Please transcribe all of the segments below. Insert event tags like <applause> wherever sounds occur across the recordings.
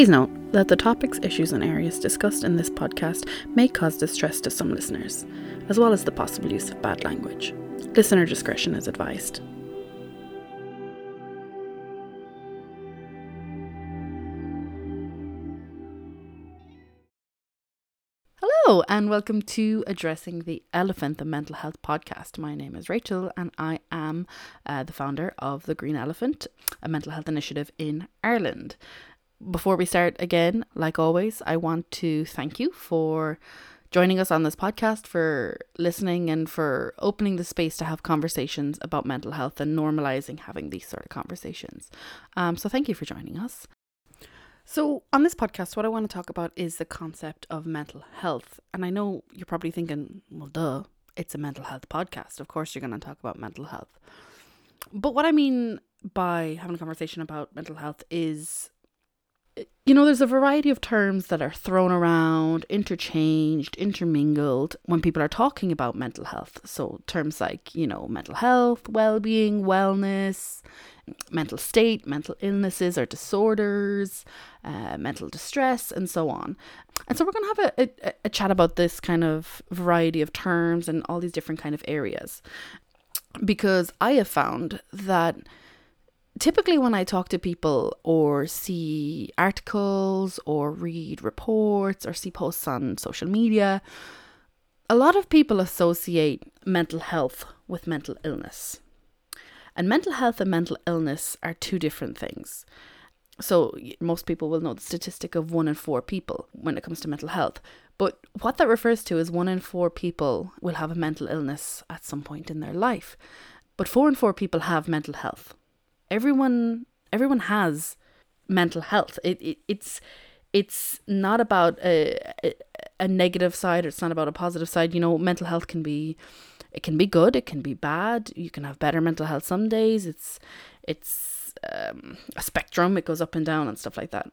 Please note that the topics, issues, and areas discussed in this podcast may cause distress to some listeners, as well as the possible use of bad language. Listener discretion is advised. Hello, and welcome to Addressing the Elephant, the Mental Health Podcast. My name is Rachel, and I am uh, the founder of The Green Elephant, a mental health initiative in Ireland. Before we start again, like always, I want to thank you for joining us on this podcast, for listening, and for opening the space to have conversations about mental health and normalizing having these sort of conversations. Um, so, thank you for joining us. So, on this podcast, what I want to talk about is the concept of mental health. And I know you're probably thinking, well, duh, it's a mental health podcast. Of course, you're going to talk about mental health. But what I mean by having a conversation about mental health is you know, there's a variety of terms that are thrown around, interchanged, intermingled when people are talking about mental health. So, terms like, you know, mental health, well being, wellness, mental state, mental illnesses or disorders, uh, mental distress, and so on. And so, we're going to have a, a, a chat about this kind of variety of terms and all these different kind of areas. Because I have found that typically when I talk to people or see articles or read reports or see posts on social media, a lot of people associate mental health with mental illness. And mental health and mental illness are two different things. So, most people will know the statistic of one in four people when it comes to mental health. But what that refers to is one in four people will have a mental illness at some point in their life. But four in four people have mental health everyone everyone has mental health. It, it it's it's not about a, a, negative side it's not about a positive side. You know, mental health can be it can be good, it can be bad. You can have better mental health some days. It's it's um, a spectrum. It goes up and down and stuff like that.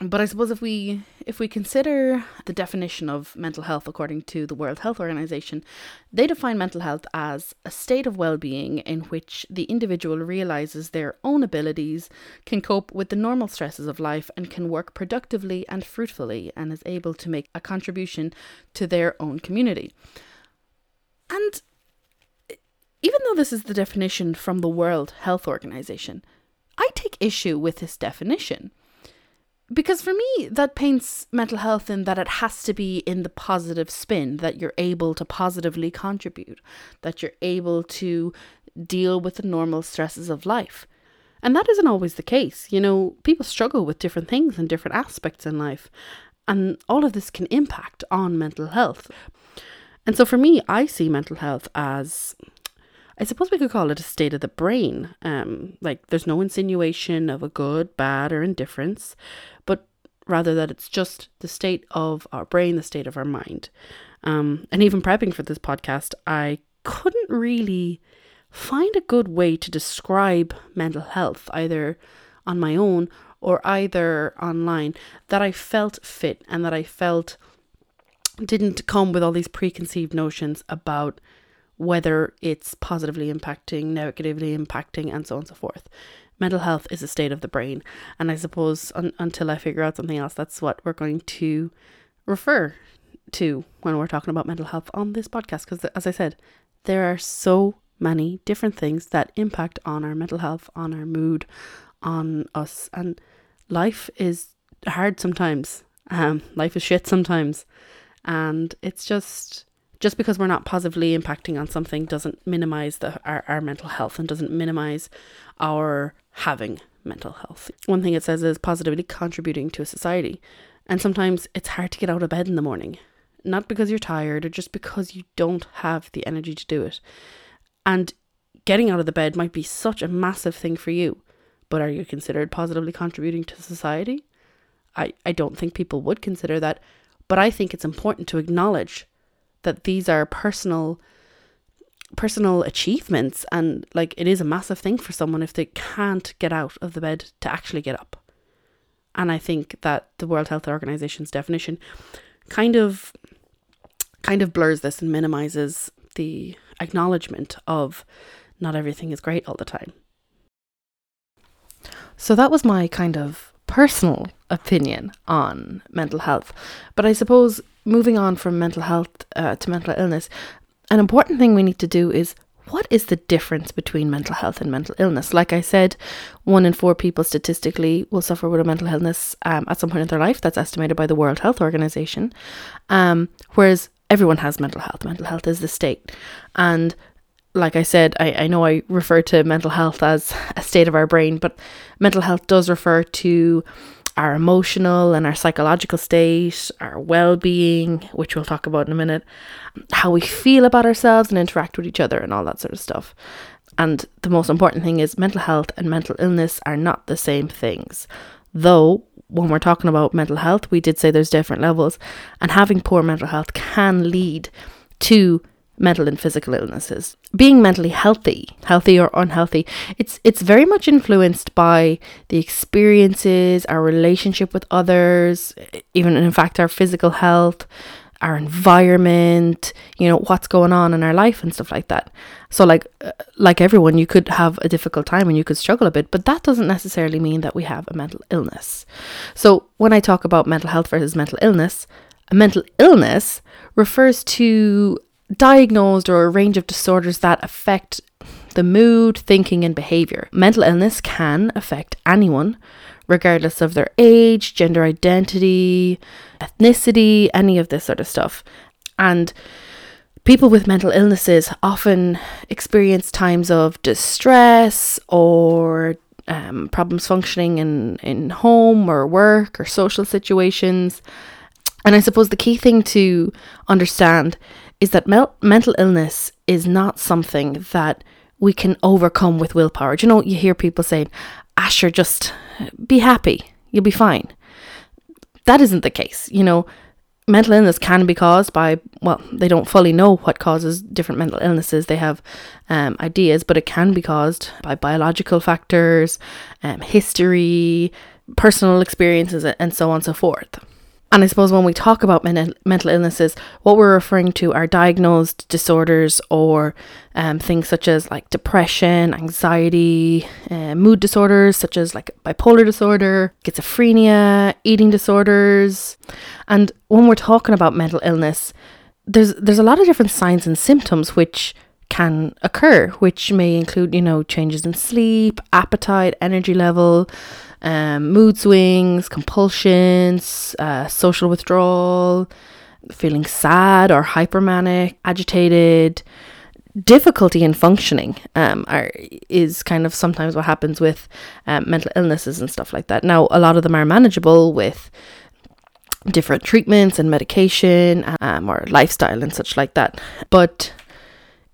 But I suppose if we if we consider the definition of mental health according to the World Health Organization, they define mental health as a state of well-being in which the individual realizes their own abilities, can cope with the normal stresses of life and can work productively and fruitfully and is able to make a contribution to their own community. And even though this is the definition from the World Health Organization, I take issue with this definition because for me that paints mental health in that it has to be in the positive spin that you're able to positively contribute that you're able to deal with the normal stresses of life. And that isn't always the case. You know people struggle with different things and different aspects in life and all of this can impact on mental health. And so for me i see mental health as I suppose we could call it a state of the brain. Um, like there's no insinuation of a good, bad, or indifference, but rather that it's just the state of our brain, the state of our mind. Um, and even prepping for this podcast, I couldn't really find a good way to describe mental health, either on my own or either online, that I felt fit and that I felt didn't come with all these preconceived notions about whether it's positively impacting, negatively impacting, and so on and so forth. Mental health is a state of the brain. And I suppose un- until I figure out something else, that's what we're going to refer to when we're talking about mental health on this podcast. Because, as I said, there are so many different things that impact on our mental health, on our mood, on us. And life is hard sometimes. Um, life is shit sometimes. And it's just just because we're not positively impacting on something doesn't minimize the our, our mental health and doesn't minimize our having mental health. One thing it says is positively contributing to a society. And sometimes it's hard to get out of bed in the morning, not because you're tired or just because you don't have the energy to do it. And getting out of the bed might be such a massive thing for you, but are you considered positively contributing to society? I, I don't think people would consider that, but I think it's important to acknowledge that these are personal personal achievements and like it is a massive thing for someone if they can't get out of the bed to actually get up. And I think that the World Health Organization's definition kind of kind of blurs this and minimizes the acknowledgement of not everything is great all the time. So that was my kind of personal opinion on mental health. But I suppose moving on from mental health uh, to mental illness, an important thing we need to do is what is the difference between mental health and mental illness? Like I said, one in four people statistically will suffer with a mental illness um, at some point in their life. That's estimated by the World Health Organization. Um, whereas everyone has mental health. Mental health is the state. And like I said, I, I know I refer to mental health as <laughs> a state of our brain, but mental health does refer to our emotional and our psychological state, our well being, which we'll talk about in a minute, how we feel about ourselves and interact with each other, and all that sort of stuff. And the most important thing is mental health and mental illness are not the same things. Though, when we're talking about mental health, we did say there's different levels, and having poor mental health can lead to mental and physical illnesses. Being mentally healthy, healthy or unhealthy, it's it's very much influenced by the experiences, our relationship with others, even in fact our physical health, our environment, you know, what's going on in our life and stuff like that. So like uh, like everyone, you could have a difficult time and you could struggle a bit, but that doesn't necessarily mean that we have a mental illness. So when I talk about mental health versus mental illness, a mental illness refers to diagnosed or a range of disorders that affect the mood, thinking, and behavior. Mental illness can affect anyone, regardless of their age, gender identity, ethnicity, any of this sort of stuff. And people with mental illnesses often experience times of distress or um, problems functioning in, in home or work or social situations. And I suppose the key thing to understand is that mental illness is not something that we can overcome with willpower. Do you know, you hear people saying, Asher, just be happy, you'll be fine. That isn't the case. You know, mental illness can be caused by, well, they don't fully know what causes different mental illnesses. They have um, ideas, but it can be caused by biological factors, um, history, personal experiences, and so on and so forth. And I suppose when we talk about men- mental illnesses, what we're referring to are diagnosed disorders or um, things such as like depression, anxiety, uh, mood disorders such as like bipolar disorder, schizophrenia, eating disorders. And when we're talking about mental illness, there's there's a lot of different signs and symptoms which can occur, which may include, you know, changes in sleep, appetite, energy level, um, mood swings, compulsions, uh, social withdrawal, feeling sad or hypermanic, agitated, difficulty in functioning um, are, is kind of sometimes what happens with um, mental illnesses and stuff like that. Now, a lot of them are manageable with different treatments and medication um, or lifestyle and such like that. But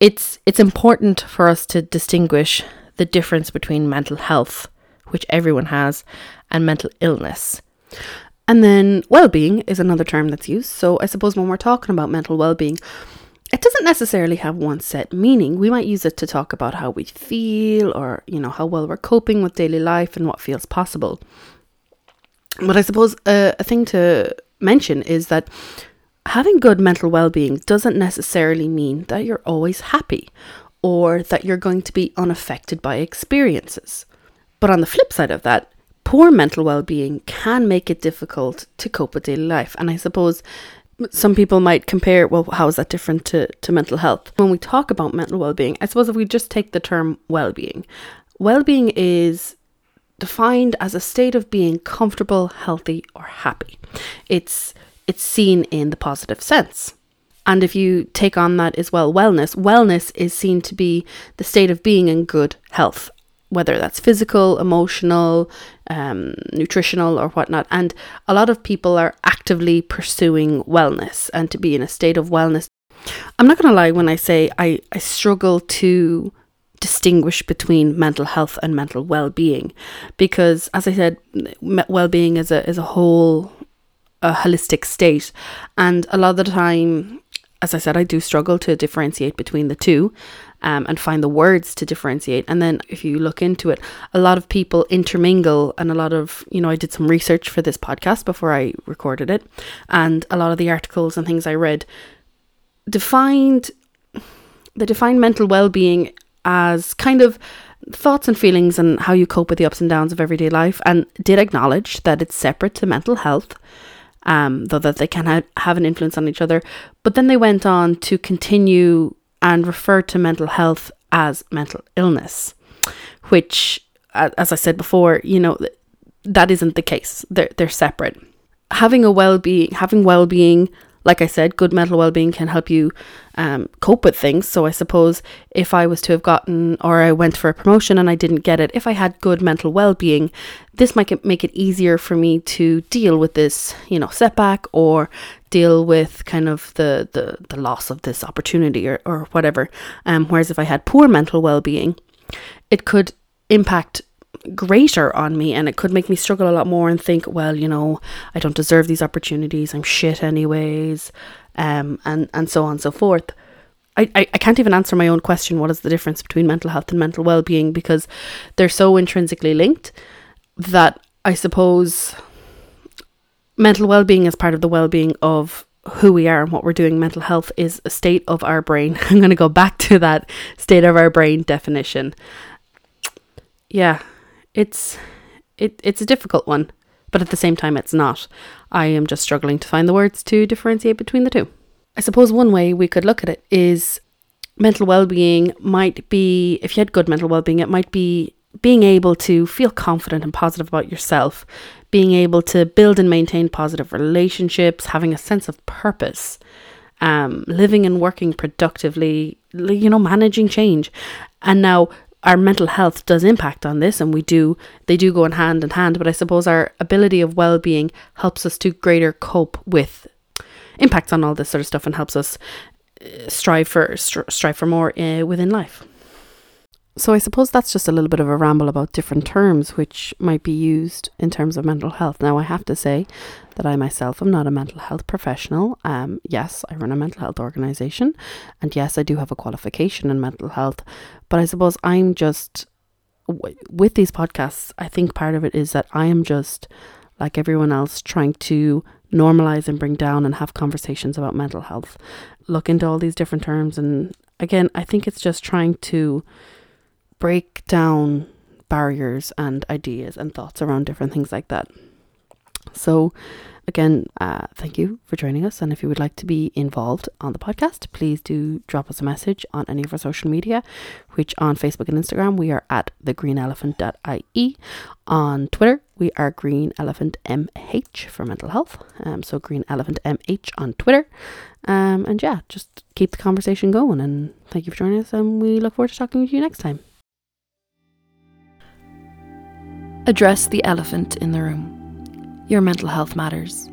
it's it's important for us to distinguish the difference between mental health which everyone has, and mental illness. And then well being is another term that's used. So I suppose when we're talking about mental well being, it doesn't necessarily have one set meaning. We might use it to talk about how we feel or, you know, how well we're coping with daily life and what feels possible. But I suppose uh, a thing to mention is that having good mental well being doesn't necessarily mean that you're always happy or that you're going to be unaffected by experiences. But on the flip side of that, poor mental well being can make it difficult to cope with daily life. And I suppose some people might compare, well, how is that different to, to mental health? When we talk about mental well being, I suppose if we just take the term well being, well being is defined as a state of being comfortable, healthy, or happy. It's it's seen in the positive sense. And if you take on that as well, wellness, wellness is seen to be the state of being in good health whether that's physical, emotional, um, nutritional, or whatnot. And a lot of people are actively pursuing wellness and to be in a state of wellness. I'm not going to lie when I say I, I struggle to distinguish between mental health and mental well-being because as i said well-being is a is a whole a holistic state and a lot of the time as i said i do struggle to differentiate between the two um, and find the words to differentiate. And then if you look into it, a lot of people intermingle, and a lot of, you know, I did some research for this podcast before I recorded it, and a lot of the articles and things I read defined, they defined mental well being as kind of thoughts and feelings and how you cope with the ups and downs of everyday life and did acknowledge that it's separate to mental health um, though that they can ha- have an influence on each other but then they went on to continue and refer to mental health as mental illness which as i said before you know that isn't the case. They're, they're separate. Having a well-being having well-being like I said, good mental well being can help you um, cope with things. So I suppose if I was to have gotten or I went for a promotion and I didn't get it, if I had good mental well being, this might make it easier for me to deal with this, you know, setback or deal with kind of the the, the loss of this opportunity or, or whatever. Um, whereas if I had poor mental well being, it could impact greater on me and it could make me struggle a lot more and think well you know i don't deserve these opportunities. I'm shit anyways. Um and and so on and so forth. I, I, I can't even answer my own question what is the difference between mental health and mental well-being? Because they're so intrinsically linked that i suppose mental well-being is part of the well-being of who we are and what we're doing. Mental health is a state of our brain. <laughs> I'm going to go back to that state of our brain definition. Yeah it's it it's a difficult one, but at the same time it's not. I am just struggling to find the words to differentiate between the two. I suppose one way we could look at it is mental well-being might be if you had good mental well-being it might be being able to feel confident and positive about yourself, being able to build and maintain positive relationships, having a sense of purpose, um, living and working productively, you know, managing change. And now our mental health does impact on this and we do they do go in hand in hand but i suppose our ability of well-being helps us to greater cope with impacts on all this sort of stuff and helps us uh, strive for strive for more uh, within life so I suppose that's just a little bit of a ramble about different terms which might be used in terms of mental health. Now I have to say that I myself am not a mental health professional. Um, yes, I run a mental health organization, and yes, I do have a qualification in mental health. But I suppose I'm just with these podcasts. I think part of it is that I am just like everyone else trying to normalize and bring down and have conversations about mental health. Look into all these different terms, and again, I think it's just trying to break down barriers and ideas and thoughts around different things like that. So, again, uh, thank you for joining us. And if you would like to be involved on the podcast, please do drop us a message on any of our social media, which on Facebook and Instagram, we are at thegreenelephant.ie. On Twitter, we are Green Elephant MH for mental health. Um, so Green Elephant MH on Twitter. Um, and yeah, just keep the conversation going. And thank you for joining us. And we look forward to talking to you next time. Address the elephant in the room. Your mental health matters.